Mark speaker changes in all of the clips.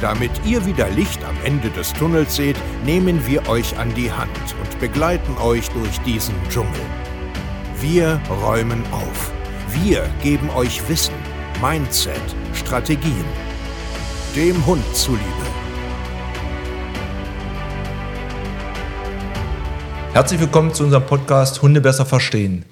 Speaker 1: Damit ihr wieder Licht am Ende des Tunnels seht, nehmen wir euch an die Hand und begleiten euch durch diesen Dschungel. Wir räumen auf. Wir geben euch Wissen, Mindset, Strategien. Dem Hund zuliebe.
Speaker 2: Herzlich willkommen zu unserem Podcast Hunde besser verstehen.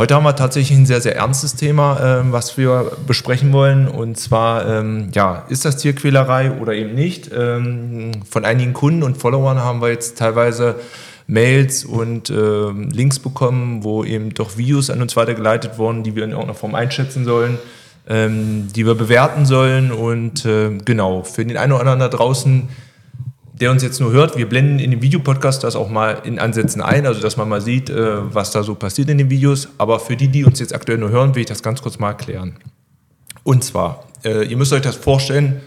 Speaker 2: Heute haben wir tatsächlich ein sehr, sehr ernstes Thema, ähm, was wir besprechen wollen. Und zwar, ähm, ja, ist das Tierquälerei oder eben nicht? Ähm, von einigen Kunden und Followern haben wir jetzt teilweise Mails und äh, Links bekommen, wo eben doch Videos an uns weitergeleitet wurden, die wir in irgendeiner Form einschätzen sollen, ähm, die wir bewerten sollen. Und äh, genau, für den einen oder anderen da draußen der uns jetzt nur hört, wir blenden in dem Videopodcast das auch mal in Ansätzen ein, also dass man mal sieht, äh, was da so passiert in den Videos. Aber für die, die uns jetzt aktuell nur hören, will ich das ganz kurz mal erklären. Und zwar, äh, ihr müsst euch das vorstellen,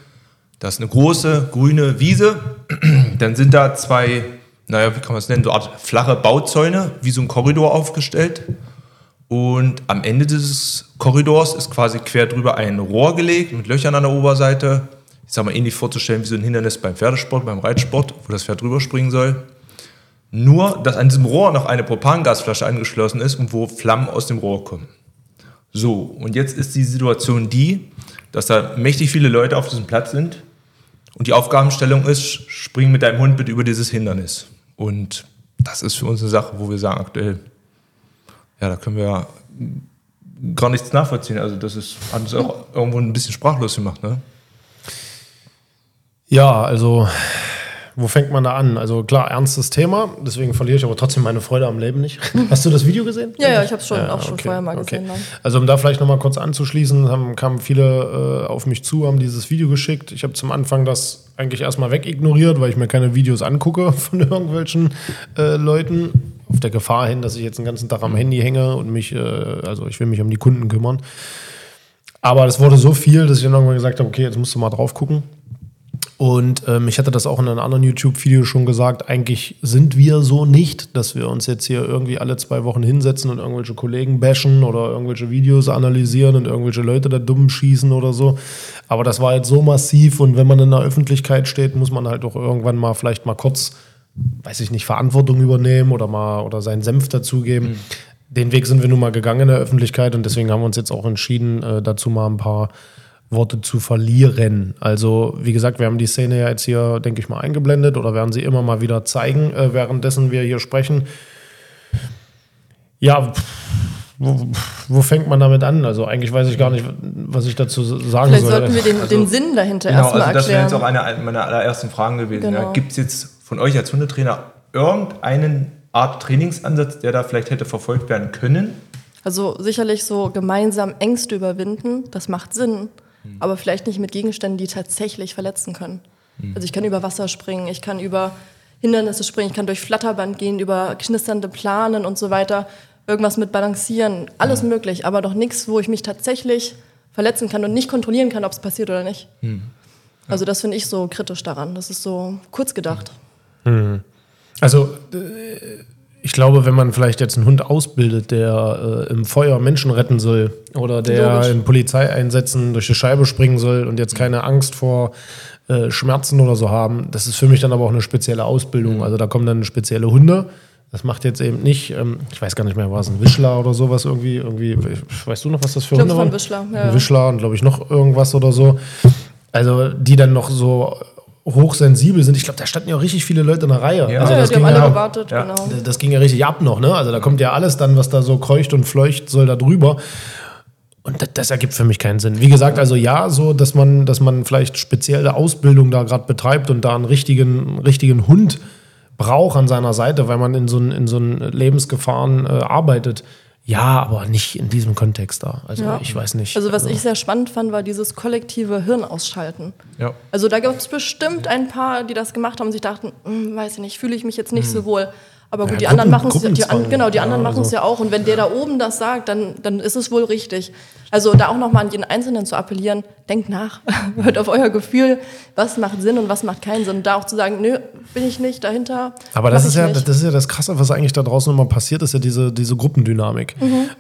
Speaker 2: das ist eine große grüne Wiese, dann sind da zwei, naja, wie kann man es nennen, so eine Art flache Bauzäune, wie so ein Korridor aufgestellt. Und am Ende dieses Korridors ist quasi quer drüber ein Rohr gelegt mit Löchern an der Oberseite ich sag mal, ähnlich vorzustellen wie so ein Hindernis beim Pferdesport, beim Reitsport, wo das Pferd drüber springen soll. Nur, dass an diesem Rohr noch eine Propangasflasche angeschlossen ist und wo Flammen aus dem Rohr kommen. So, und jetzt ist die Situation die, dass da mächtig viele Leute auf diesem Platz sind und die Aufgabenstellung ist, spring mit deinem Hund bitte über dieses Hindernis. Und das ist für uns eine Sache, wo wir sagen, aktuell, ja, da können wir gar nichts nachvollziehen. Also das ist, hat uns auch irgendwo ein bisschen sprachlos gemacht, ne?
Speaker 3: Ja, also wo fängt man da an? Also klar, ernstes Thema, deswegen verliere ich aber trotzdem meine Freude am Leben nicht. Hast du das Video gesehen?
Speaker 4: ja, ja, ich habe es schon ja, auch schon okay, vorher mal gesehen.
Speaker 3: Okay. Also um da vielleicht nochmal kurz anzuschließen, haben, kamen viele äh, auf mich zu, haben dieses Video geschickt. Ich habe zum Anfang das eigentlich erstmal wegignoriert, weil ich mir keine Videos angucke von irgendwelchen äh, Leuten. Auf der Gefahr hin, dass ich jetzt den ganzen Tag am Handy hänge und mich, äh, also ich will mich um die Kunden kümmern. Aber das wurde so viel, dass ich dann irgendwann gesagt habe, okay, jetzt musst du mal drauf gucken. Und ähm, ich hatte das auch in einem anderen YouTube-Video schon gesagt, eigentlich sind wir so nicht, dass wir uns jetzt hier irgendwie alle zwei Wochen hinsetzen und irgendwelche Kollegen bashen oder irgendwelche Videos analysieren und irgendwelche Leute da dumm schießen oder so. Aber das war jetzt so massiv und wenn man in der Öffentlichkeit steht, muss man halt auch irgendwann mal vielleicht mal kurz, weiß ich nicht, Verantwortung übernehmen oder mal oder seinen Senf dazugeben. Mhm. Den Weg sind wir nun mal gegangen in der Öffentlichkeit und deswegen haben wir uns jetzt auch entschieden, äh, dazu mal ein paar Worte zu verlieren. Also, wie gesagt, wir haben die Szene ja jetzt hier, denke ich mal, eingeblendet oder werden sie immer mal wieder zeigen, äh, währenddessen wir hier sprechen. Ja, wo, wo, fängt man damit an? Also eigentlich weiß ich gar nicht, was ich dazu sagen
Speaker 4: Vielleicht
Speaker 3: soll.
Speaker 4: sollten wir den, also, den Sinn dahinter
Speaker 2: genau,
Speaker 4: erstmal
Speaker 2: also
Speaker 4: das
Speaker 2: wäre jetzt auch eine meiner allerersten Fragen gewesen. Genau. Ja, Gibt es jetzt von euch als Hundetrainer irgendeinen Art Trainingsansatz, der da vielleicht hätte verfolgt werden können?
Speaker 4: Also sicherlich so gemeinsam Ängste überwinden, das macht Sinn mhm. aber vielleicht nicht mit Gegenständen, die tatsächlich verletzen können. Mhm. Also ich kann über Wasser springen, ich kann über Hindernisse springen, ich kann durch Flatterband gehen, über knisternde Planen und so weiter, irgendwas mit Balancieren, alles mhm. möglich, aber doch nichts, wo ich mich tatsächlich verletzen kann und nicht kontrollieren kann, ob es passiert oder nicht. Mhm. Ja. Also das finde ich so kritisch daran. Das ist so kurz gedacht.
Speaker 3: Mhm. Also äh, ich glaube, wenn man vielleicht jetzt einen Hund ausbildet, der äh, im Feuer Menschen retten soll oder der Logisch. in Polizeieinsätzen durch die Scheibe springen soll und jetzt keine Angst vor äh, Schmerzen oder so haben, das ist für mich dann aber auch eine spezielle Ausbildung. Mhm. Also da kommen dann spezielle Hunde. Das macht jetzt eben nicht, ähm, ich weiß gar nicht mehr, war es ein Wischler oder sowas irgendwie, irgendwie, weißt du noch, was das für ich Hunde waren? Ein Wischler, ja. Ein Wischler und glaube ich noch irgendwas oder so. Also die dann noch so hochsensibel sind. Ich glaube, da standen ja auch richtig viele Leute in der Reihe.
Speaker 4: Ja,
Speaker 3: also
Speaker 4: das
Speaker 3: ja, die
Speaker 4: haben alle ja, gewartet,
Speaker 3: ja. genau. Das ging ja richtig ab noch, ne? Also da kommt ja alles dann, was da so kreucht und fleucht, soll da drüber. Und das, das, ergibt für mich keinen Sinn. Wie gesagt, also ja, so, dass man, dass man vielleicht spezielle Ausbildung da gerade betreibt und da einen richtigen, richtigen Hund braucht an seiner Seite, weil man in so, in so Lebensgefahren äh, arbeitet. Ja, aber nicht in diesem Kontext da. Also ja. ich weiß nicht.
Speaker 4: Also was also. ich sehr spannend fand, war dieses kollektive Hirnausschalten. Ja. Also da gibt es bestimmt ein paar, die das gemacht haben und sich dachten, hm, weiß ich nicht, fühle ich mich jetzt nicht mhm. so wohl. Aber gut,
Speaker 3: Ja,
Speaker 4: die anderen machen es die an, genau, die anderen
Speaker 3: ja,
Speaker 4: machen es
Speaker 3: also-
Speaker 4: ja auch. Und wenn der da oben das sagt, dann, dann ist es wohl richtig. Also da auch nochmal an jeden Einzelnen zu appellieren, denkt nach, hört auf euer Gefühl, was macht Sinn und was macht keinen Sinn. Und da auch zu sagen, nö, bin ich nicht dahinter.
Speaker 3: Aber das ist, ja,
Speaker 4: nicht.
Speaker 3: das ist ja das Krasse, was eigentlich da draußen immer passiert, ist ja diese, diese Gruppendynamik.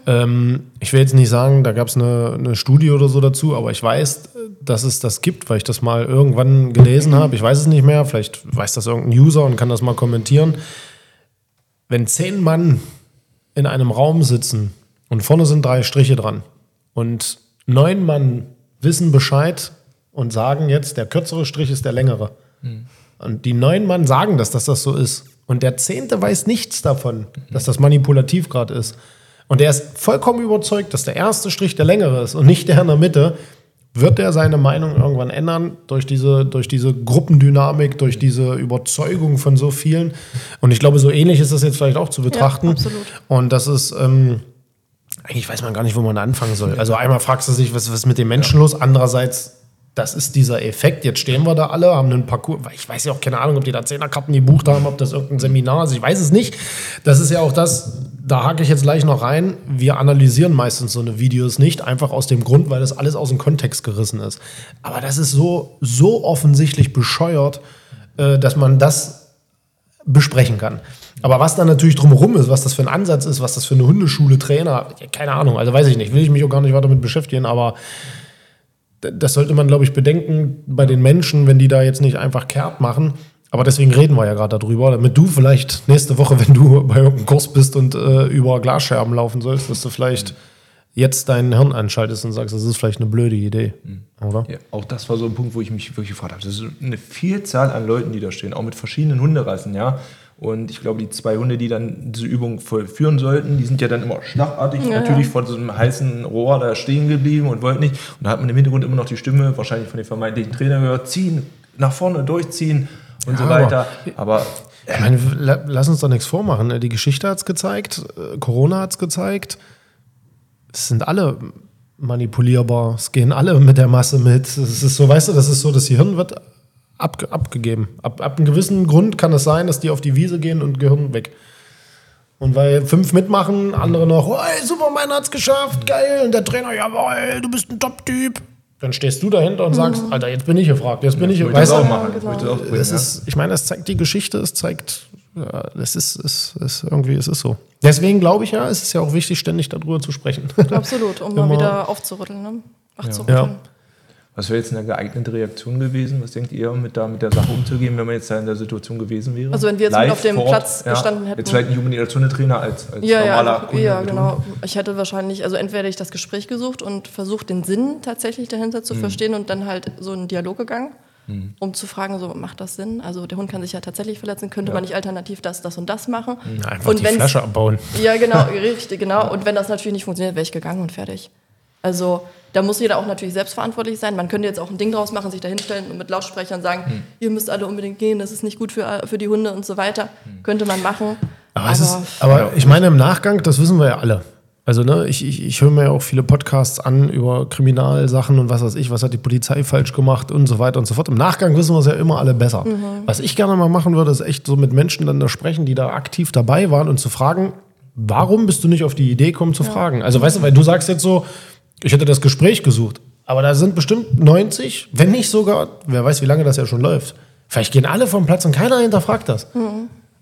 Speaker 3: Ähm, ich will jetzt nicht sagen, da gab es eine, eine Studie oder so dazu, aber ich weiß, dass es das gibt, weil ich das mal irgendwann gelesen habe. Ich weiß es nicht mehr, vielleicht weiß das irgendein User und kann das mal kommentieren. Wenn zehn Mann in einem Raum sitzen und vorne sind drei Striche dran und neun Mann wissen Bescheid und sagen jetzt, der kürzere Strich ist der längere. Und die neun Mann sagen das, dass das so ist. Und der zehnte weiß nichts davon, dass das manipulativ gerade ist. Und er ist vollkommen überzeugt, dass der erste Strich der längere ist und nicht der in der Mitte. Wird er seine Meinung irgendwann ändern durch diese, durch diese Gruppendynamik, durch diese Überzeugung von so vielen? Und ich glaube, so ähnlich ist das jetzt vielleicht auch zu betrachten.
Speaker 4: absolut.
Speaker 3: Und das ist, ähm, eigentlich weiß man gar nicht, wo man anfangen soll. Also einmal fragst du sich, was was ist mit den Menschen los? Andererseits, das ist dieser Effekt. Jetzt stehen wir da alle, haben einen Parcours. Ich weiß ja auch keine Ahnung, ob die da Zehnerkarten gebucht haben, ob das irgendein Seminar ist. Ich weiß es nicht. Das ist ja auch das, da hake ich jetzt gleich noch rein. Wir analysieren meistens so eine Videos nicht, einfach aus dem Grund, weil das alles aus dem Kontext gerissen ist. Aber das ist so, so offensichtlich bescheuert, äh, dass man das besprechen kann. Aber was dann natürlich drumherum ist, was das für ein Ansatz ist, was das für eine Hundeschule, Trainer, keine Ahnung, also weiß ich nicht, will ich mich auch gar nicht weiter damit beschäftigen, aber das sollte man, glaube ich, bedenken bei den Menschen, wenn die da jetzt nicht einfach kehrt machen. Aber deswegen reden wir ja gerade darüber, damit du vielleicht nächste Woche, wenn du bei irgendeinem Kurs bist und äh, über Glasscherben laufen sollst, dass du vielleicht jetzt dein Hirn anschaltest und sagst, das ist vielleicht eine blöde Idee, oder?
Speaker 2: Ja, auch das war so ein Punkt, wo ich mich wirklich gefragt habe. Das ist eine Vielzahl an Leuten, die da stehen, auch mit verschiedenen Hunderassen, ja. Und ich glaube, die zwei Hunde, die dann diese Übung vollführen sollten, die sind ja dann immer schlagartig
Speaker 4: Ja,
Speaker 2: natürlich
Speaker 4: ja.
Speaker 2: vor so einem heißen Rohr da stehen geblieben und wollten nicht. Und da hat man im Hintergrund immer noch die Stimme, wahrscheinlich von dem vermeintlichen Trainer gehört, ziehen, nach vorne durchziehen und so
Speaker 3: Ja,
Speaker 2: weiter. Aber
Speaker 3: Ich meine, la- lass uns doch nichts vormachen. ne? Die Geschichte hat es gezeigt, äh, Corona hat es gezeigt. Es sind alle manipulierbar. Es gehen alle mit der Masse mit. Es ist so, weißt du, das ist so, das Gehirn wird abge abgegeben. Ab, ab einem gewissen Grund kann es sein, dass die auf die Wiese gehen und Gehirn weg. Und weil fünf mitmachen, andere noch, oh, ey, Superman hat's geschafft, geil. Und der Trainer, jawohl, du bist ein Top-Typ. Dann stehst du dahinter und sagst, Alter, jetzt bin ich gefragt, jetzt bin ich,
Speaker 2: ich machen. Ich
Speaker 4: genau.
Speaker 2: möchte das auch bringen, ja.
Speaker 3: ist, ich meine, es zeigt die Geschichte, es zeigt, ja, es ist, es ist irgendwie, es ist so. Deswegen glaube ich ja, es ist ja auch wichtig, ständig darüber zu sprechen.
Speaker 4: Absolut, um mal wieder aufzurütteln, ne? wachzurütteln.
Speaker 3: Ja.
Speaker 2: Was wäre jetzt eine geeignete Reaktion gewesen? Was denkt ihr, mit, da, mit der Sache umzugehen, wenn man jetzt da in der Situation gewesen wäre?
Speaker 4: Also wenn wir jetzt mit auf dem
Speaker 2: Ort,
Speaker 4: Platz gestanden hätten.
Speaker 2: Jetzt vielleicht nicht unbedingt als als, als
Speaker 4: Ja, ja,
Speaker 2: normaler
Speaker 4: einfach,
Speaker 2: Kunde
Speaker 4: ja, genau. Ich hätte wahrscheinlich, also entweder hätte ich das Gespräch gesucht und versucht, den Sinn tatsächlich dahinter
Speaker 2: Mhm.
Speaker 4: zu verstehen und dann halt so einen Dialog gegangen, um zu fragen, so macht das Sinn? Also der Hund kann sich ja tatsächlich verletzen, könnte man nicht alternativ das, das und das machen?
Speaker 3: Einfach
Speaker 4: und
Speaker 3: die Flasche abbauen.
Speaker 4: Ja, genau, richtig, genau. Und wenn das natürlich nicht funktioniert, wäre ich gegangen und fertig. Also da muss jeder auch natürlich selbstverantwortlich sein. Man könnte jetzt auch ein Ding draus machen, sich da hinstellen und mit Lautsprechern sagen,
Speaker 3: Hm.
Speaker 4: ihr müsst alle unbedingt gehen, das ist nicht gut für, für die Hunde und so weiter. Könnte man machen.
Speaker 3: Aber, es ist, aber ich meine, im Nachgang, das wissen wir ja alle. Also, ne, ich, ich, ich höre mir ja auch viele Podcasts an über Kriminalsachen und was weiß ich, was hat die Polizei falsch gemacht und so weiter und so fort. Im Nachgang wissen wir es ja immer alle besser. Was ich gerne mal machen würde, ist echt so mit Menschen dann da sprechen, die da aktiv dabei waren und zu fragen, warum bist du nicht auf die Idee gekommen zu fragen? Also, weißt du, weil du sagst jetzt so, ich hätte das Gespräch gesucht. Aber da sind bestimmt 90, wenn nicht sogar, wer weiß, wie lange das ja schon läuft. Vielleicht gehen alle vom Platz und keiner hinterfragt das.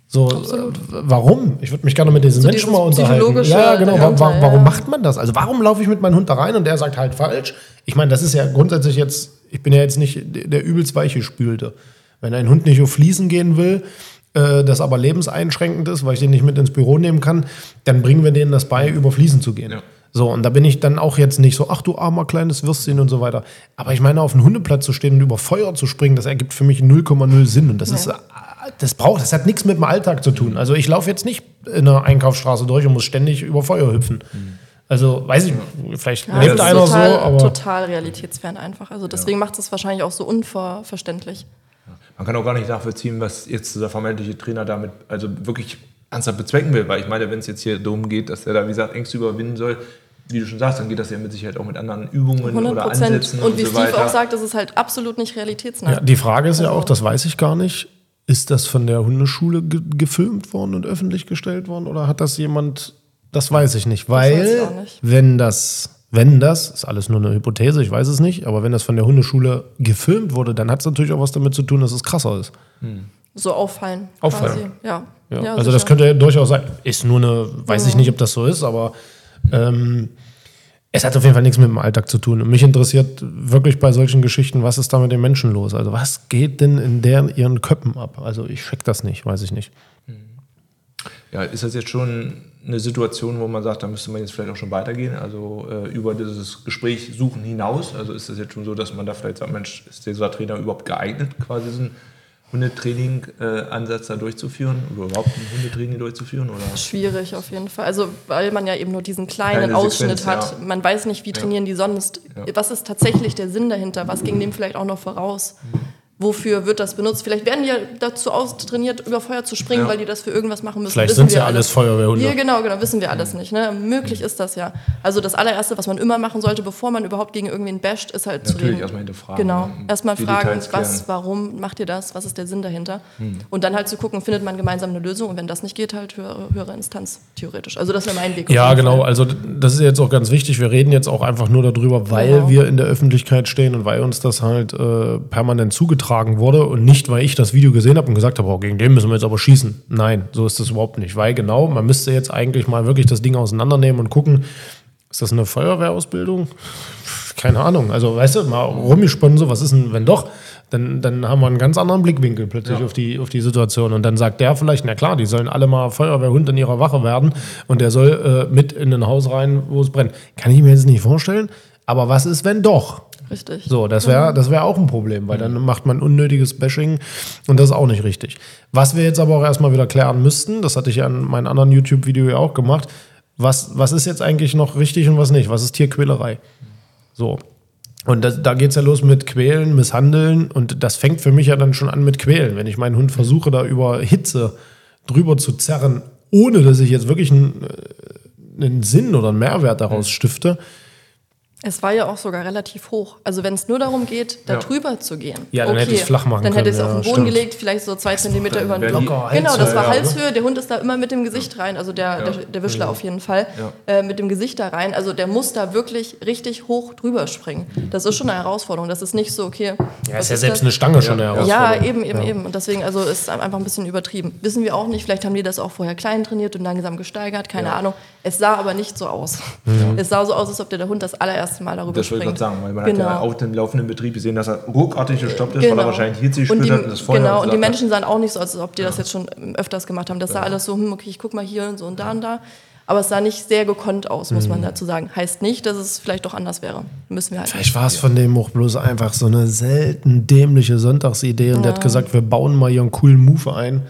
Speaker 3: So, äh, warum? Ich würde mich gerne mit diesen
Speaker 4: So
Speaker 3: Menschen mal unterhalten. Ja, genau. Wa
Speaker 4: dahinter,
Speaker 3: wa
Speaker 4: ja.
Speaker 3: warum macht man das? Also warum laufe ich mit meinem Hund da rein und der sagt halt falsch? Ich meine, das ist ja grundsätzlich jetzt, ich bin ja jetzt nicht der übelst weiche Spülte. Wenn ein Hund nicht auf Fliesen gehen will, äh, das aber lebenseinschränkend ist, weil ich den nicht mit ins Büro nehmen kann, dann bringen wir denen das bei, über Fliesen zu gehen.
Speaker 2: Ja.
Speaker 3: So, und da bin ich dann auch jetzt nicht so, ach du armer kleines Würstchen und so weiter. Aber ich meine, auf einem Hundeplatz zu stehen und über Feuer zu springen, das ergibt für mich 0,0 Sinn. Und das ist, äh, das braucht, das hat nichts mit dem Alltag zu tun. Also ich laufe jetzt nicht in einer Einkaufsstraße durch und muss ständig über Feuer hüpfen. Also, weiß ich, vielleicht
Speaker 4: Ja,
Speaker 3: lebt einer
Speaker 4: total,
Speaker 3: so, aber.
Speaker 4: total realitätsfern einfach. Also deswegen macht es wahrscheinlich auch so unverständlich.
Speaker 2: Man kann auch gar nicht nachvollziehen, was jetzt dieser vermeintliche Trainer damit also wirklich ernsthaft bezwecken will, weil ich meine, wenn es jetzt hier darum geht, dass er da, wie gesagt, Ängste überwinden soll, wie du schon sagst, dann geht das ja mit Sicherheit auch mit anderen Übungen
Speaker 4: 100
Speaker 2: oder
Speaker 4: Prozent.
Speaker 2: Ansätzen
Speaker 4: Und wie
Speaker 2: so
Speaker 4: Steve
Speaker 2: weiter.
Speaker 4: auch sagt, das ist halt absolut nicht realitätsnah.
Speaker 3: Ja, die Frage ist ja
Speaker 4: Also-
Speaker 3: auch, das weiß ich gar nicht. Ist das von der Hundeschule ge gefilmt worden und öffentlich gestellt worden oder hat das jemand, das weiß ich nicht, weil
Speaker 4: ich nicht.
Speaker 3: wenn das, wenn das, ist alles nur eine Hypothese, ich weiß es nicht, aber wenn das von der Hundeschule gefilmt wurde, dann hat es natürlich auch was damit zu tun, dass es krasser ist.
Speaker 4: So auffallen.
Speaker 3: Auffallen.
Speaker 4: Quasi. Ja.
Speaker 3: Ja,
Speaker 4: Ja,
Speaker 3: also das
Speaker 4: sicher.
Speaker 3: könnte ja durchaus sein. Ist nur eine, weiß ich nicht, ob das so ist, aber ähm, es hat auf jeden Fall nichts mit dem Alltag zu tun. Und mich interessiert wirklich bei solchen Geschichten, was ist da mit den Menschen los? Also was geht denn in deren ihren Köpfen ab? Also ich check das nicht, weiß ich nicht.
Speaker 2: Ja, ist das jetzt schon eine Situation, wo man sagt, da müsste man jetzt vielleicht auch schon weitergehen, also äh, über dieses Gespräch suchen hinaus? Also ist das jetzt schon so, dass man da vielleicht sagt, Mensch, ist dieser Trainer überhaupt geeignet, quasi so Hundetraining-Ansatz da durchzuführen oder überhaupt ein Hundetraining durchzuführen? Oder?
Speaker 4: Schwierig auf jeden Fall. Also, weil man ja eben nur diesen kleinen
Speaker 2: Kleine
Speaker 4: Ausschnitt
Speaker 2: Sequenz,
Speaker 4: hat.
Speaker 2: ja.
Speaker 4: Man weiß nicht, wie trainieren die sonst.
Speaker 2: Ja.
Speaker 4: Was ist tatsächlich der Sinn dahinter? Was ging dem vielleicht auch noch voraus? Wofür wird das benutzt? Vielleicht werden die ja dazu austrainiert, über Feuer zu springen,
Speaker 2: Ja.
Speaker 4: weil die das für irgendwas machen müssen.
Speaker 3: Vielleicht
Speaker 4: Wissen
Speaker 3: sind's
Speaker 4: wir
Speaker 3: ja
Speaker 4: alle.
Speaker 3: alles Feuerwehrhunde.
Speaker 4: Ja, genau, genau, wissen wir alles nicht. Ne? Möglich ist das ja. Also das allererste, was man immer machen sollte, bevor man überhaupt gegen irgendwen basht, ist halt zu
Speaker 2: Natürlich
Speaker 4: reden.
Speaker 2: erstmal hinterfragen.
Speaker 4: Genau.
Speaker 2: ne?
Speaker 4: Erstmal fragen,
Speaker 2: Details
Speaker 4: was,
Speaker 2: klären.
Speaker 4: warum macht ihr das? Was ist der Sinn dahinter?
Speaker 3: Hm.
Speaker 4: Und dann halt zu gucken, findet man gemeinsam eine Lösung und wenn das nicht geht, halt höhere, höhere Instanz, theoretisch. Also das wäre mein Weg.
Speaker 3: Ja, genau.
Speaker 4: Fall.
Speaker 3: Also das ist jetzt auch ganz wichtig. Wir reden jetzt auch einfach nur darüber, weil
Speaker 4: Genau.
Speaker 3: wir in der Öffentlichkeit stehen und weil uns das halt äh, permanent zugetragen wurde und nicht, weil ich das Video gesehen habe und gesagt habe, oh, gegen den müssen wir jetzt aber schießen. Nein, so ist das überhaupt nicht. Weil genau, man müsste jetzt eigentlich mal wirklich das Ding auseinandernehmen und gucken, ist das eine Feuerwehrausbildung? Keine Ahnung. Also, weißt du, mal rumgesponnen, so, was ist denn, wenn doch? Dann, dann haben wir einen ganz anderen Blickwinkel plötzlich auf, die, auf die Situation. Und dann sagt der vielleicht, na klar, die sollen alle mal Feuerwehrhund in ihrer Wache werden und der soll äh, mit in ein Haus rein, wo es brennt. Kann ich mir jetzt nicht vorstellen. Aber was ist, wenn doch?
Speaker 4: Richtig.
Speaker 3: So, das wäre das wär auch ein Problem, weil dann macht man unnötiges Bashing und das ist auch nicht richtig. Was wir jetzt aber auch erstmal wieder klären müssten, das hatte ich ja in meinem anderen YouTube-Video ja auch gemacht, was, was ist jetzt eigentlich noch richtig und was nicht? Was ist Tierquälerei? So. Und das, da geht es ja los mit Quälen, Misshandeln und das fängt für mich ja dann schon an mit Quälen. Wenn ich meinen Hund versuche, da über Hitze drüber zu zerren, ohne dass ich jetzt wirklich einen, äh, einen Sinn oder einen Mehrwert daraus stifte,
Speaker 4: Es war ja auch sogar relativ hoch. Also wenn es nur darum geht, da
Speaker 2: Ja.
Speaker 4: drüber zu gehen.
Speaker 3: Ja, dann hätte ich's flach machen
Speaker 4: Dann hätte ich es auf den
Speaker 3: ja,
Speaker 4: Boden
Speaker 3: stimmt.
Speaker 4: gelegt, vielleicht so zwei Zentimeter über den Block.
Speaker 3: locker
Speaker 4: Genau, das war
Speaker 3: Halshöhe, ja,
Speaker 4: Halshöhe. Der Hund ist da immer mit dem Gesicht rein, also der, der, der Wischler auf jeden Fall,
Speaker 2: Ja.
Speaker 4: äh, mit dem Gesicht da rein. Also der muss da wirklich richtig hoch drüber springen. Das ist schon eine Herausforderung. Das ist nicht so, okay.
Speaker 3: ja, ist ja selbst
Speaker 4: das?
Speaker 3: eine Stange schon eine
Speaker 4: Ja,
Speaker 3: Herausforderung.
Speaker 4: eben, eben, eben. Und deswegen, also ist es einfach ein bisschen übertrieben. Wissen wir auch nicht. Vielleicht haben die das auch vorher klein trainiert und langsam gesteigert. Keine Ahnung. Es sah aber nicht so aus. Es sah so aus, als ob der, Hund das allererste Mal darüber
Speaker 2: Das wollte ich
Speaker 4: springt.
Speaker 2: gerade sagen, weil man
Speaker 4: genau.
Speaker 2: hat ja auf dem laufenden Betrieb gesehen, dass er ruckartig gestoppt ist, weil er wahrscheinlich hier sich
Speaker 4: und die,
Speaker 2: gespürt hat und das vorher
Speaker 4: Genau, und die. Menschen sahen auch nicht so, als ob die das jetzt schon öfters gemacht haben. Das sah alles so, hm, okay, ich guck mal hier und so und da und da. Aber es sah nicht sehr gekonnt aus, muss
Speaker 2: Mhm.
Speaker 4: man dazu sagen. Heißt nicht, dass es vielleicht doch anders wäre. Müssen wir halt.
Speaker 3: Vielleicht war es von dem auch bloß einfach so eine selten dämliche Sonntagsidee und der hat gesagt, wir bauen mal hier einen coolen Move ein.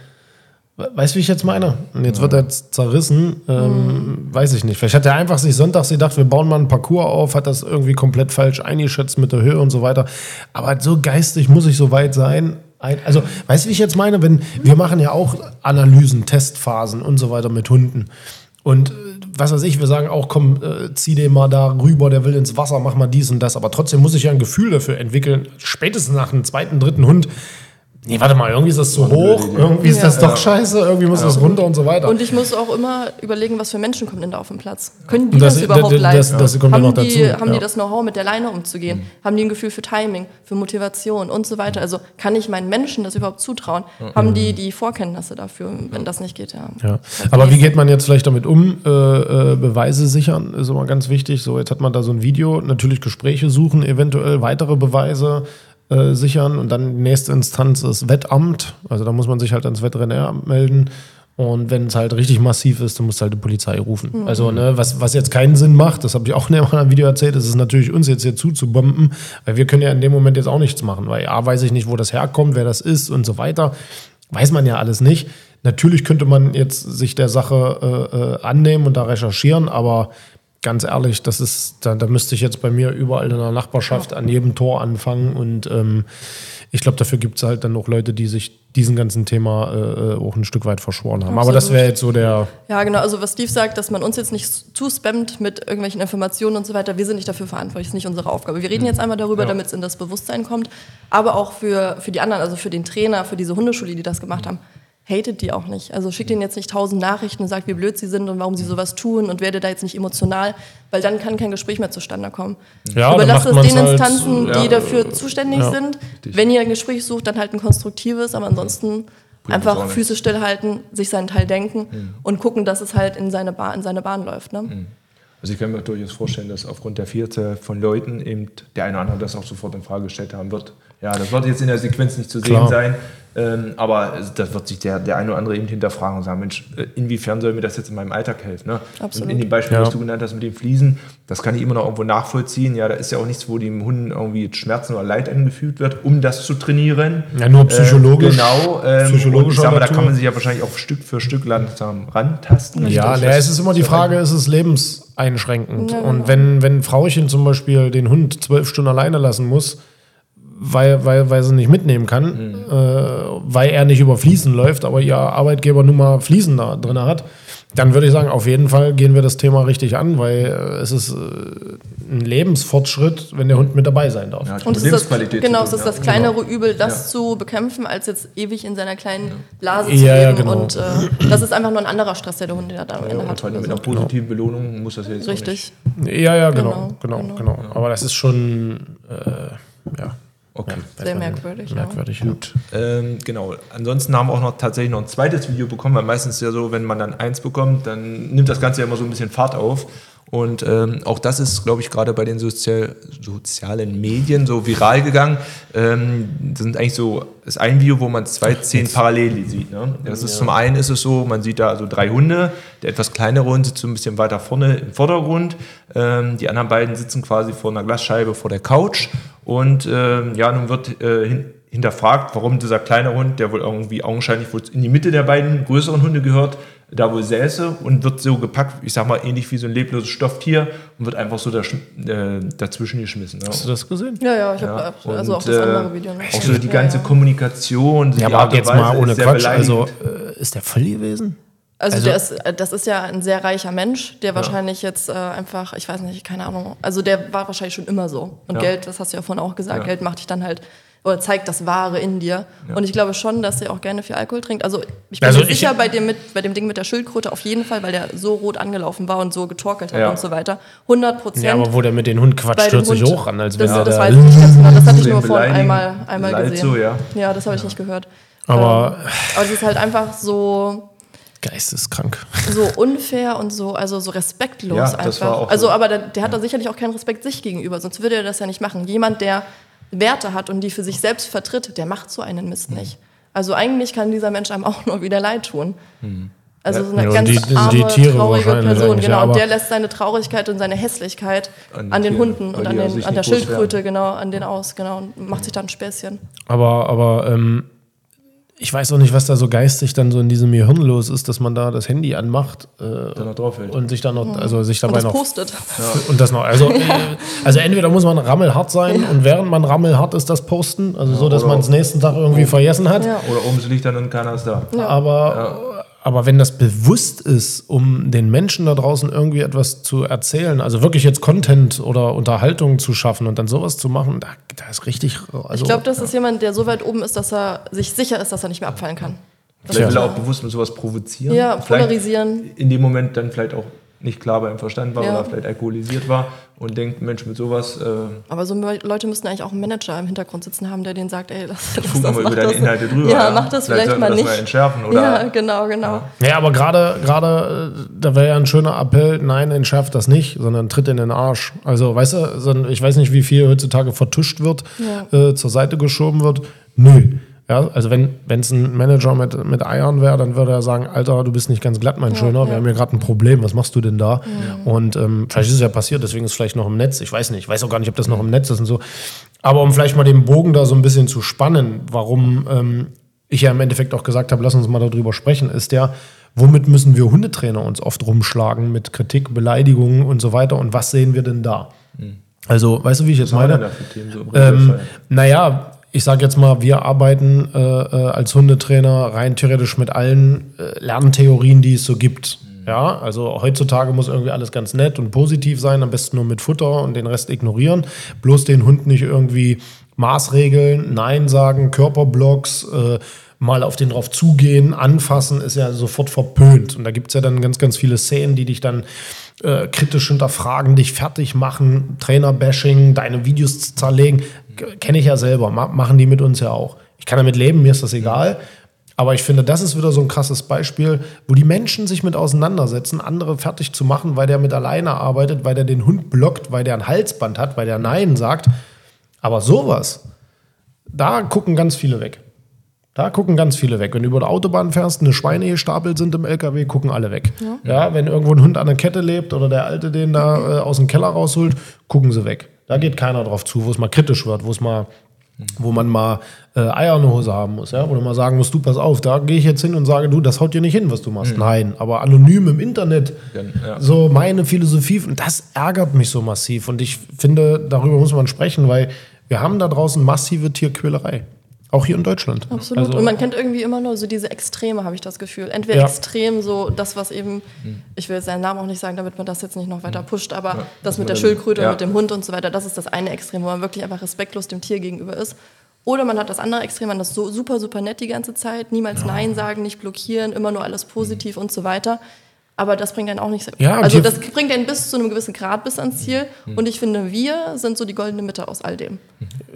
Speaker 3: We- Weißt du, wie ich jetzt meine? Und jetzt wird er zerrissen. Ähm, Weiß ich nicht. Vielleicht hat er einfach sich sonntags gedacht, wir bauen mal einen Parcours auf, hat das irgendwie komplett falsch eingeschätzt mit der Höhe und so weiter. Aber so geistig muss ich so weit sein. Ein- Also, weißt du, wie ich jetzt meine? Wenn, wir machen ja auch Analysen, Testphasen und so weiter mit Hunden. Und äh, was weiß ich, wir sagen auch, komm, äh, zieh den mal da rüber, der will ins Wasser, mach mal dies und das. Aber trotzdem muss ich ja ein Gefühl dafür entwickeln, spätestens nach einem zweiten, dritten Hund. Nee, warte mal, irgendwie ist das zu hoch, irgendwie ist das doch scheiße, irgendwie muss das runter und so weiter.
Speaker 4: Und ich muss auch immer überlegen, was für Menschen kommen denn da auf den Platz. Können die
Speaker 3: das-
Speaker 4: das, überhaupt
Speaker 3: das-
Speaker 4: leisten?
Speaker 3: das- das kommt ja
Speaker 4: haben
Speaker 3: noch
Speaker 4: die,
Speaker 3: dazu,
Speaker 4: haben
Speaker 3: ja.
Speaker 4: die das Know-how, mit der Leine umzugehen? Haben die ein Gefühl für Timing, für Motivation und so weiter? Also kann ich meinen Menschen das überhaupt zutrauen? Haben die die Vorkenntnisse dafür? Wenn das nicht geht, ja.
Speaker 3: Ja. Aber wie geht man jetzt vielleicht damit um? Äh, äh, Beweise sichern ist immer ganz wichtig. So, jetzt hat man da so ein Video, natürlich Gespräche suchen, eventuell weitere Beweise äh, sichern und dann die nächste Instanz ist Wettamt. Also da muss man sich halt ans Veterinäramt melden. Und wenn es halt richtig massiv ist, dann muss halt die Polizei rufen. Also, ne, was, was jetzt keinen Sinn macht, das habe ich auch in einem Video erzählt, ist es natürlich uns jetzt hier zuzubomben, weil wir können ja in dem Moment jetzt auch nichts machen, weil ja, weiß ich nicht, wo das herkommt, wer das ist und so weiter. Weiß man ja alles nicht. Natürlich könnte man jetzt sich der Sache äh, äh, annehmen und da recherchieren, aber ganz ehrlich, das ist, da, da müsste ich jetzt bei mir überall in der Nachbarschaft an jedem Tor anfangen und ähm, ich glaube, dafür gibt es halt dann noch Leute, die sich diesen ganzen Thema äh, auch ein Stück weit verschworen haben. Aber das
Speaker 4: Absolut.
Speaker 3: wäre jetzt so der.
Speaker 4: Ja, genau. Also was Steve sagt, dass man uns jetzt nicht zu spammt mit irgendwelchen Informationen und so weiter. Wir sind nicht dafür verantwortlich, das ist nicht unsere Aufgabe. Wir reden jetzt einmal darüber, damit es in das Bewusstsein kommt. Aber auch für, für die anderen, also für den Trainer, für diese Hundeschule, die das gemacht haben, hatet die auch nicht. Also schickt ihnen jetzt nicht tausend Nachrichten und sagt, wie blöd sie sind und warum sie sowas tun und werde da jetzt nicht emotional, weil dann kann kein Gespräch mehr zustande kommen.
Speaker 3: Ja,
Speaker 4: Überlasst es den
Speaker 3: halt,
Speaker 4: Instanzen,
Speaker 3: ja,
Speaker 4: die dafür zuständig
Speaker 3: ja.
Speaker 4: sind. Wenn ihr ein Gespräch sucht, dann halt ein konstruktives, aber ansonsten einfach. Füße stillhalten, sich seinen Teil denken und gucken, dass es halt in seine, Bahn, in seine Bahn läuft. Ne?
Speaker 2: Also ich kann mir durchaus vorstellen, dass aufgrund der Vielzahl von Leuten eben der eine oder andere das auch sofort in Frage gestellt haben wird. Ja, das wird jetzt in der Sequenz nicht zu sehen
Speaker 3: Klar.
Speaker 2: sein, ähm, aber das wird sich der, der eine oder andere eben hinterfragen und sagen, Mensch, äh, inwiefern soll mir das jetzt in meinem Alltag helfen? Ne?
Speaker 4: Absolut.
Speaker 2: Und in dem Beispiel,
Speaker 3: Ja.
Speaker 2: was du genannt hast mit den Fliesen, das kann ich immer noch irgendwo nachvollziehen. Ja, da ist ja auch nichts, wo dem Hunden irgendwie Schmerzen oder Leid angefügt wird, um das zu trainieren.
Speaker 3: Ja, nur psychologisch.
Speaker 2: Äh, genau. Ähm,
Speaker 3: psychologischer
Speaker 2: und ich sag mal, da kann man sich ja wahrscheinlich auch Stück für Stück langsam rantasten.
Speaker 3: Ja, ne, es ist immer die Frage, ist es lebenseinschränkend?
Speaker 4: Ja,
Speaker 3: Und
Speaker 4: genau.
Speaker 3: wenn, wenn Frauchen zum Beispiel den Hund zwölf Stunden alleine lassen muss, weil, weil, weil sie nicht mitnehmen kann, äh, weil er nicht über Fliesen läuft, aber ihr Arbeitgeber nun mal Fliesen da drin hat, dann würde ich sagen, auf jeden Fall gehen wir das Thema richtig an, weil äh, es ist äh, ein Lebensfortschritt, wenn der Hund mit dabei sein darf.
Speaker 2: Ja,
Speaker 4: Und es ist das, genau,
Speaker 2: zu
Speaker 4: es ist
Speaker 2: ja.
Speaker 4: das kleinere Übel, das zu bekämpfen, als jetzt ewig in seiner kleinen Blase zu
Speaker 3: Ja, ja,
Speaker 4: leben.
Speaker 3: genau.
Speaker 4: Und äh, das ist einfach nur ein anderer Stress, der der Hund da am
Speaker 2: Ja,
Speaker 4: Ende hat. Oder
Speaker 2: mit
Speaker 4: so.
Speaker 2: einer positiven Belohnung muss das ja jetzt auch
Speaker 4: Richtig.
Speaker 3: Ja, ja, genau, genau,
Speaker 4: Genau,
Speaker 3: genau.
Speaker 4: genau.
Speaker 3: Aber das ist schon, äh, ja,
Speaker 2: Okay.
Speaker 4: Sehr merkwürdig. Ja.
Speaker 3: merkwürdig. Gut.
Speaker 2: Ähm, genau. Ansonsten haben wir auch noch tatsächlich noch ein zweites Video bekommen, weil meistens ist ja so, wenn man dann eins bekommt, dann nimmt das Ganze ja immer so ein bisschen Fahrt auf. Und ähm, auch das ist, glaube ich, gerade bei den sozial, sozialen Medien so viral gegangen. Ähm, das sind eigentlich so, das ist ein Video, wo man zwei Szenen parallel sieht. Ne? Das ist zum einen ist es so, man sieht da also drei Hunde, der etwas kleinere Hund sitzt so ein bisschen weiter vorne im Vordergrund. Ähm, die anderen beiden sitzen quasi vor einer Glasscheibe vor der Couch. Und ähm, ja, nun wird äh, hin, hinterfragt, warum dieser kleine Hund, der wohl irgendwie augenscheinlich wohl in die Mitte der beiden größeren Hunde gehört, da wohl säße und wird so gepackt, ich sag mal, ähnlich wie so ein lebloses Stofftier und wird einfach so dasch- äh, dazwischen geschmissen. Ne?
Speaker 3: Hast du das gesehen?
Speaker 4: Ja, ja, ich
Speaker 2: Ja,
Speaker 4: habe also auch das
Speaker 2: äh,
Speaker 4: andere Video. noch.
Speaker 2: Auch so die
Speaker 4: Ja,
Speaker 2: ganze
Speaker 4: ja.
Speaker 2: Kommunikation, die
Speaker 3: Ja, aber jetzt
Speaker 2: Weise
Speaker 3: mal ohne Quatsch. Also, äh, ist der voll gewesen?
Speaker 4: Also,
Speaker 3: Also-
Speaker 4: der ist, äh, das ist ja ein sehr reicher Mensch, der wahrscheinlich jetzt äh, einfach, ich weiß nicht, keine Ahnung, also der war wahrscheinlich schon immer so. Und
Speaker 2: Ja.
Speaker 4: Geld, das hast du ja vorhin auch gesagt,
Speaker 2: Ja.
Speaker 4: Geld macht dich dann halt, oder zeigt das Wahre in dir. Und ich glaube schon, dass er auch gerne viel Alkohol trinkt. Also ich bin
Speaker 3: Also
Speaker 4: mir
Speaker 3: ich-
Speaker 4: sicher, bei dem, mit, bei dem Ding mit der Schildkröte auf jeden Fall, weil der so rot angelaufen war und so getorkelt hat
Speaker 2: Ja.
Speaker 4: und so weiter. 100 Prozent.
Speaker 3: Ja, aber wo der mit den Hund quatscht, stürzt sich hoch an, als
Speaker 4: das,
Speaker 3: wenn
Speaker 4: das
Speaker 3: der
Speaker 4: weiß ich nicht ganz genau. Das hatte ich nur vorhin einmal, einmal
Speaker 2: leid
Speaker 4: gesehen.
Speaker 2: so, ja.
Speaker 4: ja, das habe ich nicht gehört.
Speaker 3: Aber
Speaker 4: Ähm, aber es ist halt einfach so,
Speaker 3: geisteskrank.
Speaker 4: so unfair und so, also so respektlos
Speaker 2: Ja,
Speaker 4: einfach.
Speaker 2: das war auch
Speaker 4: also,
Speaker 2: so.
Speaker 4: aber der, der hat da sicherlich auch keinen Respekt sich gegenüber, sonst würde er das ja nicht machen. Jemand, der Werte hat und die für sich selbst vertritt, der macht so einen Mist nicht. Also eigentlich kann dieser Mensch einem auch nur wieder leid tun. Also so eine
Speaker 3: Ja, und
Speaker 4: ganz
Speaker 3: die-
Speaker 4: arme, traurige Person, genau. und der lässt seine Traurigkeit und seine Hässlichkeit
Speaker 2: An
Speaker 4: an,
Speaker 2: den Tieren,
Speaker 4: Hunden und an, den, an der Schildkröte, genau, an den aus, genau, und macht sich dann ein Späßchen.
Speaker 3: Aber, aber ähm, ich weiß auch nicht, was da so geistig dann so in diesem Gehirn los ist, dass man da das Handy anmacht äh,
Speaker 2: Dann noch draufhält.
Speaker 3: und sich dann noch, also sich
Speaker 4: Und
Speaker 3: dabei
Speaker 4: das
Speaker 3: noch
Speaker 4: postet.
Speaker 3: Und das noch. Also, äh, also entweder muss man rammelhart sein und während man rammelhart ist, das posten, also so, dass man es nächsten Tag irgendwie vergessen hat.
Speaker 4: Ja.
Speaker 2: Oder oben liegt dann und keiner ist da.
Speaker 3: Aber, aber wenn das bewusst ist, um den Menschen da draußen irgendwie etwas zu erzählen, also wirklich jetzt Content oder Unterhaltung zu schaffen und dann sowas zu machen, da, da ist richtig. Also,
Speaker 4: Ich glaube, das ist jemand, der so weit oben ist, dass er sich sicher ist, dass er nicht mehr abfallen kann. Das
Speaker 2: Vielleicht will er
Speaker 4: ja-
Speaker 2: auch bewusst mit sowas provozieren.
Speaker 4: Ja,
Speaker 2: Vielleicht
Speaker 4: polarisieren.
Speaker 2: In dem Moment dann vielleicht auch nicht klar beim Verstand war
Speaker 4: Ja.
Speaker 2: oder vielleicht alkoholisiert war und denkt, Mensch, mit sowas äh,
Speaker 4: Aber so Leute müssten eigentlich auch einen Manager im Hintergrund sitzen haben, der denen sagt, ey, lass, lass
Speaker 2: gucken wir mal über deine
Speaker 4: das.
Speaker 2: Inhalte drüber.
Speaker 4: Ja, mach das vielleicht,
Speaker 2: sollten
Speaker 4: mal
Speaker 2: das
Speaker 4: nicht.
Speaker 2: mal entschärfen oder
Speaker 4: ja, genau, genau.
Speaker 3: Ja, aber gerade, gerade, äh, da wäre ja ein schöner Appell, nein, entschärft das nicht, sondern tritt in den Arsch. Also, weißt du, ich weiß nicht, wie viel heutzutage vertuscht wird, äh, zur Seite geschoben wird. Nö. Ja, also wenn es ein Manager mit, mit Eiern wäre, dann würde er sagen, Alter, du bist nicht ganz glatt, mein Schöner, wir
Speaker 4: ja.
Speaker 3: haben hier gerade ein Problem, was machst du denn da? Und ähm, vielleicht ist es ja passiert, deswegen ist es vielleicht noch im Netz, ich weiß nicht, ich weiß auch gar nicht, ob das noch im Netz ist und so. Aber um vielleicht mal den Bogen da so ein bisschen zu spannen, warum ähm, ich ja im Endeffekt auch gesagt habe, lass uns mal darüber sprechen, ist ja, womit müssen wir Hundetrainer uns oft rumschlagen mit Kritik, Beleidigungen und so weiter und was sehen wir denn da? Also, weißt du, wie ich jetzt
Speaker 2: wir
Speaker 3: meine?
Speaker 2: so
Speaker 3: Ähm, naja, ich sage jetzt mal, wir arbeiten äh, äh, als Hundetrainer rein theoretisch mit allen äh, Lerntheorien, die es so gibt. Ja, also heutzutage muss irgendwie alles ganz nett und positiv sein, am besten nur mit Futter und den Rest ignorieren. Bloß den Hund nicht irgendwie Maßregeln, Nein sagen, Körperblocks, äh, mal auf den drauf zugehen, anfassen, ist ja sofort verpönt. Und da gibt es ja dann ganz, ganz viele Szenen, die dich dann äh, kritisch hinterfragen, dich fertig machen, Trainer-Bashing, deine Videos zerlegen. Kenne ich ja selber, ma machen die mit uns ja auch. Ich kann damit leben, mir ist das egal. Aber ich finde, das ist wieder so ein krasses Beispiel, wo die Menschen sich mit auseinandersetzen, andere fertig zu machen, weil der mit alleine arbeitet, weil der den Hund blockt, weil der ein Halsband hat, weil der Nein sagt. Aber sowas, da gucken ganz viele weg. Da gucken ganz viele weg. Wenn du über der Autobahn fährst, eine Schweine gestapelt sind im LKW, gucken alle weg. Ja. ja. wenn irgendwo ein Hund an der Kette lebt oder der Alte den da äh, aus dem Keller rausholt, gucken sie weg. Da geht keiner drauf zu, wo es mal kritisch wird, wo es mal wo man mal äh, Eier in der Hose haben muss, ja, wo du mal sagen musst, du pass auf, da gehe ich jetzt hin und sage, du, das haut dir nicht hin, was du machst. Mhm. Nein, aber anonym im Internet, ja. so meine Philosophie, und das ärgert mich so massiv. Und ich finde, darüber muss man sprechen, weil wir haben da draußen massive Tierquälerei. Auch hier in Deutschland.
Speaker 4: Absolut. Also, und man kennt irgendwie immer nur so diese Extreme, habe ich das Gefühl. Entweder ja. extrem so das, was eben, hm. ich will jetzt seinen Namen auch nicht sagen, damit man das jetzt nicht noch weiter hm. pusht, aber ja. das mit der Schildkröte, ja. mit dem Hund und so weiter, das ist das eine Extrem, wo man wirklich einfach respektlos dem Tier gegenüber ist. Oder man hat das andere Extrem, man ist so super, super nett die ganze Zeit, niemals Nein sagen, nicht blockieren, immer nur alles positiv und so weiter aber das bringt einen auch nicht. Ja, also das bringt einen bis zu einem gewissen Grad bis ans Ziel. Mhm. Und ich finde, wir sind so die goldene Mitte aus all dem.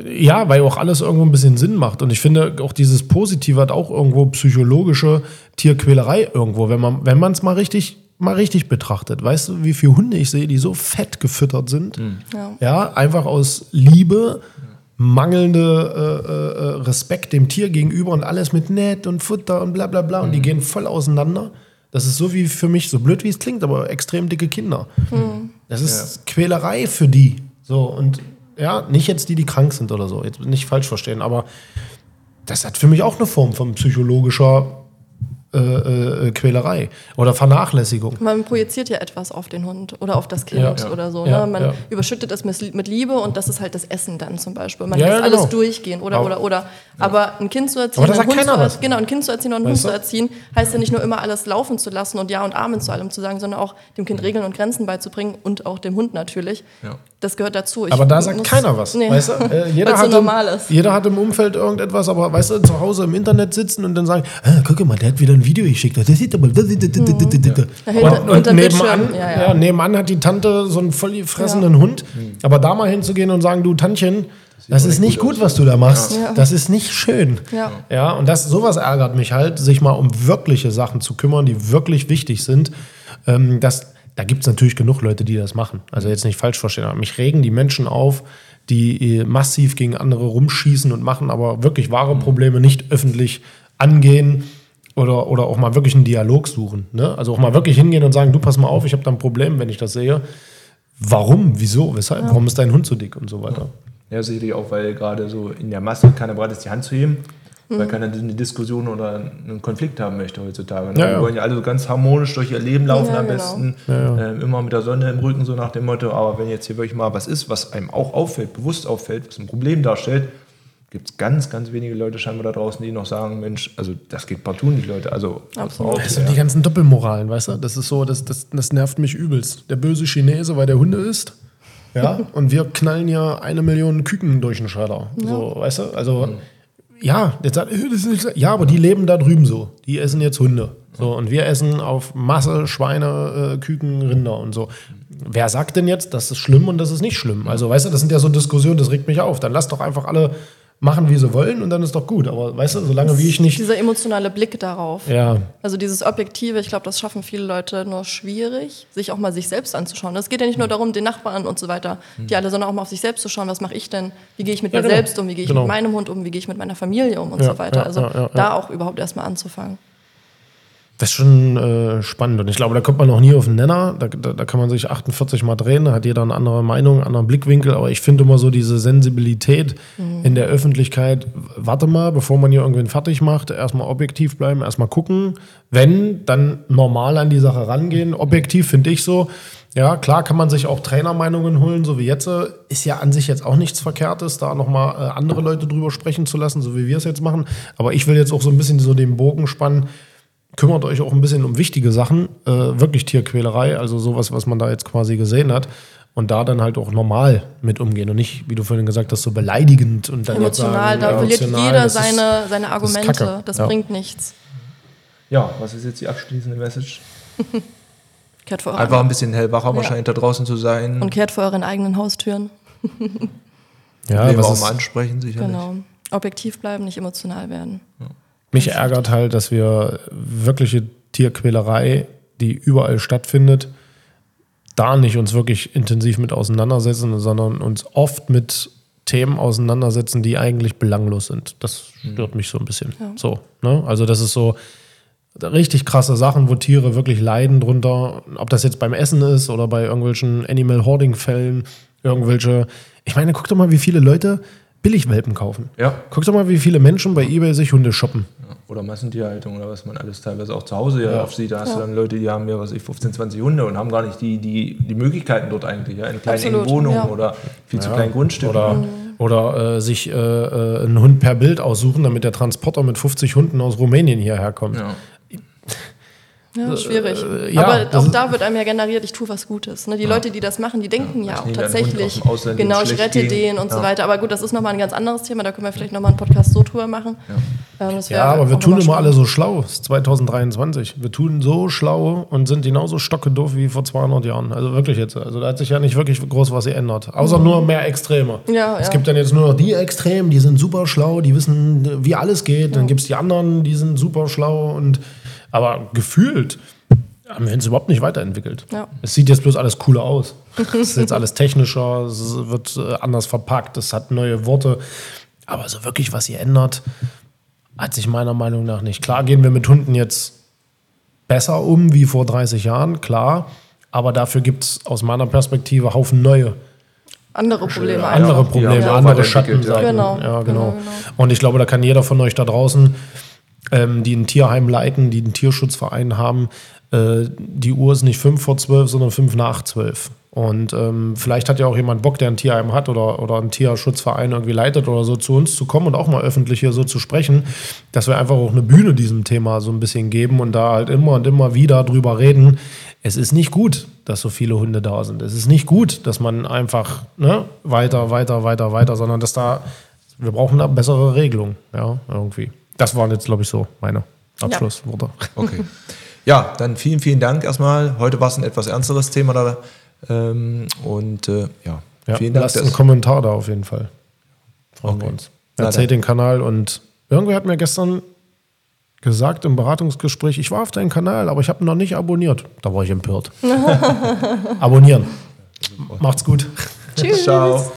Speaker 3: Ja, weil auch alles irgendwo ein bisschen Sinn macht. Und ich finde, auch dieses Positive hat auch irgendwo psychologische Tierquälerei irgendwo, wenn man wenn es mal richtig mal richtig betrachtet. Weißt du, wie viele Hunde ich sehe, die so fett gefüttert sind? Mhm. Ja. ja. einfach aus Liebe mangelnde äh, äh, Respekt dem Tier gegenüber und alles mit nett und Futter und bla bla bla. Und die mhm. gehen voll auseinander. Das ist so wie für mich, so blöd wie es klingt, aber extrem dicke Kinder. Mhm. Das ist ja. Quälerei für die. So, und ja, nicht jetzt die, die krank sind oder so, jetzt nicht falsch verstehen, aber das hat für mich auch eine Form von psychologischer äh, äh, Quälerei oder Vernachlässigung.
Speaker 4: Man projiziert ja etwas auf den Hund oder auf das Kind ja. oder so. Ja, ne? Man ja. überschüttet es mit Liebe und das ist halt das Essen dann zum Beispiel. Man lässt genau. alles durchgehen oder aber, oder oder. Aber ein Kind zu erziehen,
Speaker 3: aber ein Hund
Speaker 4: zu, was. genau ein Kind zu erziehen und einen weißt Hund du? zu erziehen, heißt ja nicht nur immer alles laufen zu lassen und Ja und Amen zu allem zu sagen, sondern auch dem Kind Regeln und Grenzen beizubringen und auch dem Hund natürlich. Das gehört dazu.
Speaker 3: Ich aber da sagt keiner was. Nee. Weißt du? Äh, jeder, hat so im, jeder hat im Umfeld irgendetwas, aber weißt du, zu Hause im Internet sitzen und dann sagen, ah, guck mal, der hat wieder ein Video geschickt. Das sieht aber. Und, und nebenan, ja, ja. nebenan hat die Tante so einen voll fressenden Hund. Aber da mal hinzugehen und sagen, du Tantchen, das ist nicht gut, was du da machst. Ja. Das ist nicht schön. Ja. ja, und das, sowas ärgert mich halt, sich mal um wirkliche Sachen zu kümmern, die wirklich wichtig sind. Ähm, das, da gibt es natürlich genug Leute, die das machen. Also jetzt nicht falsch verstehen, aber mich regen die Menschen auf, die äh, massiv gegen andere rumschießen und machen, aber wirklich wahre Probleme nicht öffentlich angehen oder, oder auch mal wirklich einen Dialog suchen. Ne? Also auch mal wirklich hingehen und sagen, du pass mal auf, ich habe da ein Problem, wenn ich das sehe. Warum? Wieso? Weshalb? Ja. Warum ist dein Hund so dick und so weiter?
Speaker 2: Ja, sicherlich auch, weil gerade so in der Masse keiner bereit ist, die Hand zu heben, mhm. weil keiner eine Diskussion oder einen Konflikt haben möchte heutzutage. Ne? Ja, ja. Wir wollen ja alle so ganz harmonisch durch ihr Leben laufen ja, am genau. besten, äh, immer mit der Sonne im Rücken, so nach dem Motto, aber wenn jetzt hier wirklich mal was ist, was einem auch auffällt, bewusst auffällt, was ein Problem darstellt, gibt es ganz, ganz wenige Leute scheinbar da draußen, die noch sagen, Mensch, also das geht partout nicht, Leute. Also
Speaker 3: Absolut. Das sind die ganzen Doppelmoralen, weißt du? Das ist so, das, das, das nervt mich übelst. Der böse Chinese, weil der Hunde isst. Ja, und wir knallen ja eine Million Küken durch den Schredder. Ja. So, weißt du? Also, mhm. Ja, jetzt äh, ja, aber die leben da drüben so. Die essen jetzt Hunde. So, und wir essen auf Masse Schweine, äh, Küken, Rinder und so. Wer sagt denn jetzt, das ist schlimm und das ist nicht schlimm? Also, weißt du, das sind ja so Diskussionen, das regt mich auf. Dann lass doch einfach alle machen, wie sie wollen und dann ist doch gut. Aber weißt du, solange wie ich nicht.
Speaker 4: Dieser emotionale Blick darauf.
Speaker 3: Ja.
Speaker 4: Also dieses Objektive, ich glaube, das schaffen viele Leute nur schwierig, sich auch mal sich selbst anzuschauen. Es geht ja nicht nur darum, den Nachbarn und so weiter, die alle, sondern auch mal auf sich selbst zu schauen, was mache ich denn? Wie gehe ich mit ja, mir genau. selbst um? Wie gehe ich genau. mit meinem Hund um? Wie gehe ich mit meiner Familie um und ja, so weiter? Also da auch überhaupt erstmal anzufangen.
Speaker 3: Das ist schon äh, spannend. Und ich glaube, da kommt man noch nie auf den Nenner. Da, da, da, kann man sich 48 Mal drehen, da hat jeder eine andere Meinung, einen anderen Blickwinkel. Aber ich finde immer so diese Sensibilität mhm. in der Öffentlichkeit. Warte mal, bevor man hier irgendwen fertig macht, erstmal objektiv bleiben, erstmal gucken. Wenn, dann normal an die Sache rangehen. Objektiv finde ich so. Ja, klar kann man sich auch Trainermeinungen holen, so wie jetzt. Ist ja an sich jetzt auch nichts Verkehrtes, da nochmal äh, andere Leute drüber sprechen zu lassen, so wie wir es jetzt machen. Aber ich will jetzt auch so ein bisschen so den Bogen spannen. Kümmert euch auch ein bisschen um wichtige Sachen, äh, wirklich Tierquälerei, also sowas, was man da jetzt quasi gesehen hat. Und da dann halt auch normal mit umgehen und nicht, wie du vorhin gesagt hast, so beleidigend und dann jetzt
Speaker 4: Emotional,
Speaker 3: sagen,
Speaker 4: da
Speaker 3: ja,
Speaker 4: verliert
Speaker 3: emotional,
Speaker 4: jeder
Speaker 3: das ist-
Speaker 4: seine, seine Argumente.
Speaker 3: Kacke.
Speaker 4: Das,
Speaker 3: Ja.
Speaker 4: bringt nichts.
Speaker 2: Ja, was ist jetzt die abschließende Message?
Speaker 4: Kehrt vor,
Speaker 2: Einfach ein bisschen hellwacher wahrscheinlich da draußen zu sein.
Speaker 4: und kehrt vor euren eigenen Haustüren.
Speaker 3: Ja,
Speaker 2: Probleme
Speaker 3: was
Speaker 2: auch
Speaker 3: ist,
Speaker 2: ansprechen, sicherlich.
Speaker 4: Genau. Objektiv bleiben, nicht emotional werden.
Speaker 3: Mich ärgert halt, dass wir wirkliche Tierquälerei, die überall stattfindet, da nicht uns wirklich intensiv mit auseinandersetzen, sondern uns oft mit Themen auseinandersetzen, die eigentlich belanglos sind. Das stört mich so ein bisschen. So, ne? Also das ist so richtig krasse Sachen, wo Tiere wirklich leiden drunter. Ob das jetzt beim Essen ist oder bei irgendwelchen Animal Hoarding Fällen, irgendwelche. Ich meine, guck doch mal, wie viele Leute Billigwelpen kaufen.
Speaker 2: Ja.
Speaker 3: Guck doch mal, wie viele Menschen bei eBay sich Hunde shoppen.
Speaker 2: Ja. Oder Massentierhaltung oder was man alles teilweise auch zu Hause ja,
Speaker 3: Ja.
Speaker 2: oft sieht. Da hast du dann Leute, die haben ja, was weiß ich, 15, 20 Hunde und haben gar nicht die, die, die Möglichkeiten dort eigentlich, ja, in kleinen engen Wohnungen
Speaker 4: ja.
Speaker 2: oder viel zu kleinen Grundstücken.
Speaker 3: Oder, oder äh, sich äh, äh, einen Hund per Bild aussuchen, damit der Transporter mit 50 Hunden aus Rumänien hierher kommt.
Speaker 2: Ja.
Speaker 4: Ja, schwierig.
Speaker 3: äh, ja,
Speaker 4: Aber auch da wird einem ja generiert, ich tue was Gutes. Ne? Die Leute, die das machen, die denken ja,
Speaker 2: ich
Speaker 4: auch tatsächlich, genau, ich rette
Speaker 2: ging.
Speaker 4: den und so
Speaker 2: Ja.
Speaker 4: weiter. Aber gut, das ist nochmal ein ganz anderes Thema, da können wir vielleicht nochmal einen Podcast so drüber machen. Ähm,
Speaker 3: Ja, aber wir tun immer alle so schlau. Es ist 2023. Wir tun so schlau und sind genauso stockedoof wie vor 200 Jahren. Also wirklich jetzt. Also da hat sich ja nicht wirklich groß was geändert. Außer nur mehr Extreme.
Speaker 4: Mhm. Ja,
Speaker 3: es
Speaker 4: ja.
Speaker 3: gibt dann jetzt nur noch die Extremen, die sind super schlau, die wissen, wie alles geht. Dann gibt es die anderen, die sind super schlau. Und, aber gefühlt haben wir uns überhaupt nicht weiterentwickelt.
Speaker 4: Ja.
Speaker 3: Es sieht jetzt bloß alles cooler aus. Es ist jetzt alles technischer, es wird äh, anders verpackt, es hat neue Worte. Aber so wirklich was hier ändert, hat sich meiner Meinung nach nicht. Klar gehen wir mit Hunden jetzt besser um wie vor 30 Jahren, klar. Aber dafür gibt es aus meiner Perspektive Haufen neue
Speaker 4: andere Probleme.
Speaker 3: andere. Probleme,
Speaker 2: haben
Speaker 3: andere Schattenseiten.
Speaker 4: Genau.
Speaker 3: Ja, genau.
Speaker 4: Genau, genau.
Speaker 3: Und ich glaube, da kann jeder von euch da draußen, ähm, die ein Tierheim leiten, die einen Tierschutzverein haben, äh, die Uhr ist nicht fünf vor zwölf, sondern fünf nach zwölf. Und ähm, vielleicht hat ja auch jemand Bock, der ein Tierheim hat oder, oder einen Tierschutzverein irgendwie leitet oder so, zu uns zu kommen und auch mal öffentlich hier so zu sprechen, dass wir einfach auch eine Bühne diesem Thema so ein bisschen geben und da halt immer und immer wieder drüber reden. Es ist nicht gut, dass so viele Hunde da sind. Es ist nicht gut, dass man einfach ne, weiter, weiter, weiter, weiter, sondern dass da, wir brauchen da bessere Regelungen, ja, irgendwie. Das waren jetzt, glaube ich, so meine Abschlussworte.
Speaker 2: Okay. Ja, dann vielen, vielen Dank erstmal. Heute war es ein etwas ernsteres Thema da. Ähm, und äh, ja,
Speaker 3: Ja,
Speaker 2: vielen Dank.
Speaker 3: lasst einen Kommentar da auf jeden Fall. Freuen wir
Speaker 2: Okay.
Speaker 3: uns.
Speaker 2: Na
Speaker 3: Erzählt den Kanal und irgendwer hat mir gestern gesagt im Beratungsgespräch, ich war auf deinen Kanal, aber ich habe ihn noch nicht abonniert. Da war ich empört. Abonnieren. Macht's gut.
Speaker 4: Tschüss.
Speaker 2: Ciao.